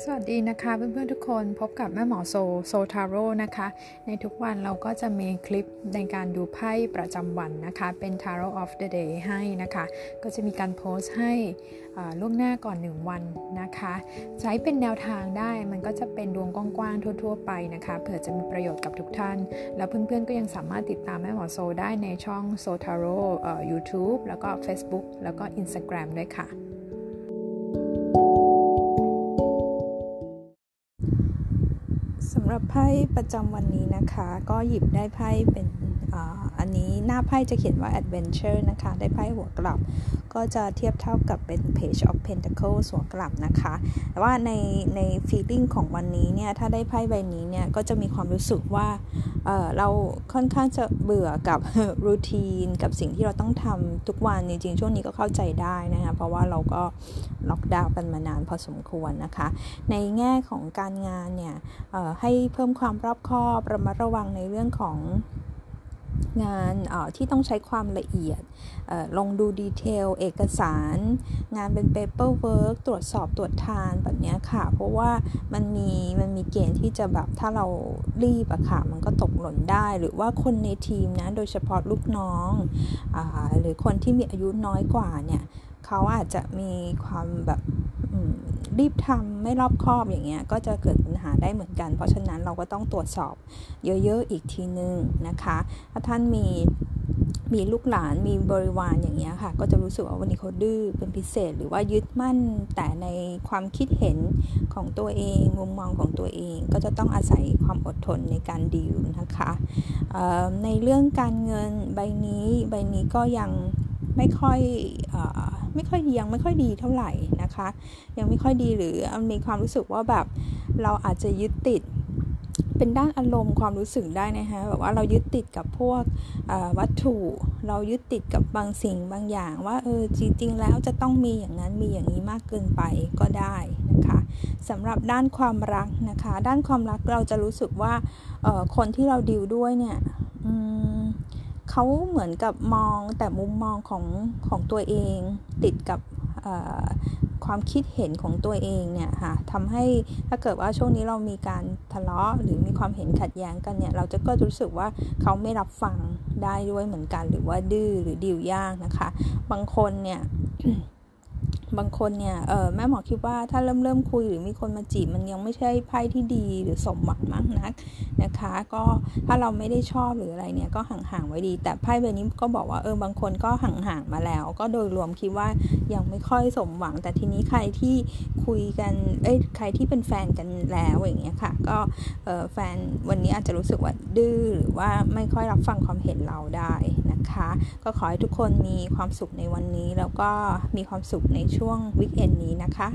สวัสดีนะคะเพื่อนๆทุกคนพบกับแม่หมอโซโซทาโร่นะคะ ในทุกวันเราก็จะมีคลิปในการดูไพ่ประจำวันนะคะ เป็น Tarot of the Day ให้นะคะ ก็จะมีการโพสต์ให้ล่วงหน้าก่อน 1 วันนะคะ ใช้เป็นแนวทางได้มันก็จะเป็นดวงกว้างๆทั่ว ๆ ไปนะคะเผื่อจะมีประโยชน์กับทุกท่าน แล้วเพื่อนๆก็ยังสามารถติดตามแม่หมอโซได้ในช่องโซทาโร่ยูทูบแล้วก็ Facebook แล้วก็ Instagram ด้วยค่ะ สำหรับไพ่ประจำวันนี้นะคะ ก็หยิบได้ไพ่เป็นอันนี้หน้าไพ่จะเขียนว่า adventure นะคะ ได้ไพ่หัวกลับ ก็จะเทียบเท่ากับเป็น page of pentacles หัวกลับนะคะ แต่ว่าในใน feeling ของวันนี้เนี่ย ถ้าได้ไพ่ใบนี้เนี่ย ก็จะมีความรู้สึกว่าเเราค่อนข้างจะเบื่อกับรูทีนกับสิ่งที่เราต้องทำทุกวันจริงๆช่วงนี้ก็เข้าใจได้นะคะ เพราะว่าเราก็ล็อกดาวน์กันมานานพอสมควรนะคะ ในแง่ของการงานเนี่ยให้เพิ่มความรอบคอบระมัดระวังในเรื่องของ งานที่ต้องใช้ความละเอียดลงดู detail เอกสาร งานเป็น paperwork ตรวจสอบตรวจทานแบบนี้ค่ะ เพราะว่ามันมีมันมีเกณฑ์ที่จะแบบถ้าเรารีบอะค่ะ มันก็ตกหล่นได้ หรือว่าคนในทีมนะโดยเฉพาะลูกน้องอหรือคนที่มีอายุน้อยกว่าเนี่ยเขาอาจจะมีความแบบ รีบทำไม่รอบคอบอย่างเงี้ยก็จะเกิดปัญหาได้เหมือนกัน เพราะฉะนั้นเราก็ต้องตรวจสอบเยอะๆอีกทีนึงนะคะถ้าท่านมีมีลูกหลานมีบริวารอย่างเงี้ยค่ะ ก็จะรู้สึกว่าวันนี้เขาดื้อเป็นพิเศษ หรือว่ายึดมั่นแต่ในความคิดเห็นของตัวเอง มุมมองของตัวเอง ก็จะต้องอาศัยความอดทนในการดีลนะคะในเรื่องการเงินใบนี้ใบนี้ก็ยังไม่ค่อยอ ไม่ค่อยดียังไม่ค่อยดีเท่าไหร่นะคะ ยังไม่ค่อยดีหรือมีความรู้สึกว่าแบบเราอาจจะยึดติดเป็นด้านอารมณ์ความรู้สึกได้นะคะแบบว่าเรายึดติดกับพวกวัตถุ เรายึดติดกับบางสิ่งบางอย่าง ว่าเออจริงๆแล้วจะต้องมีอย่างนั้นมีอย่างนี้มากเกินไปก็ได้นะคะสำหรับด้านความรักนะคะ ด้านความรักเราจะรู้สึกว่าคนที่เราดิวด้วยเนี่ย เขาเหมือนกับมองแต่มุมมองของของตัวเองติดกับความคิดเห็นของตัวเองเนี่ยค่ะทำให้ถ้าเกิดว่าช่วงนี้เรามีการทะเลาะหรือมีความเห็นขัดแย้งกันเนี่ย เราจะก็รู้สึกว่าเขาไม่รับฟังได้ด้วยเหมือนกัน หรือว่าดื้อหรือดิวยากนะคะ บางคนเนี่ย บางคนเนี่ยเออแม่หมอคิดว่าถ้าเริ่มเริ่มคุยหรือมีคนมาจีบมันยังไม่ใช่ไพ่ที่ดีหรือสมหวังมากนักนะคะ ก็ถ้าเราไม่ได้ชอบหรืออะไรเนี่ยก็ห่างๆไว้ดี แต่ไพ่ใบนี้ก็บอกว่าเออบางคนก็ห่างๆมาแล้ว ก็โดยรวมคิดว่ายังไม่ค่อยสมหวัง แต่ทีนี้ใครที่คุยกันเอ้ยใครที่เป็นแฟนกันแล้วอย่างเงี้ยค่ะ ก็เออแฟนวันนี้อาจจะรู้สึกว่าดื้อหรือว่าไม่ค่อยรับฟังความเห็นเราได้ นะคะ ก็ขอให้ทุกคนมีความสุขในวันนี้ แล้วก็มีความสุขในช่วงวิกเอนนี้นะคะ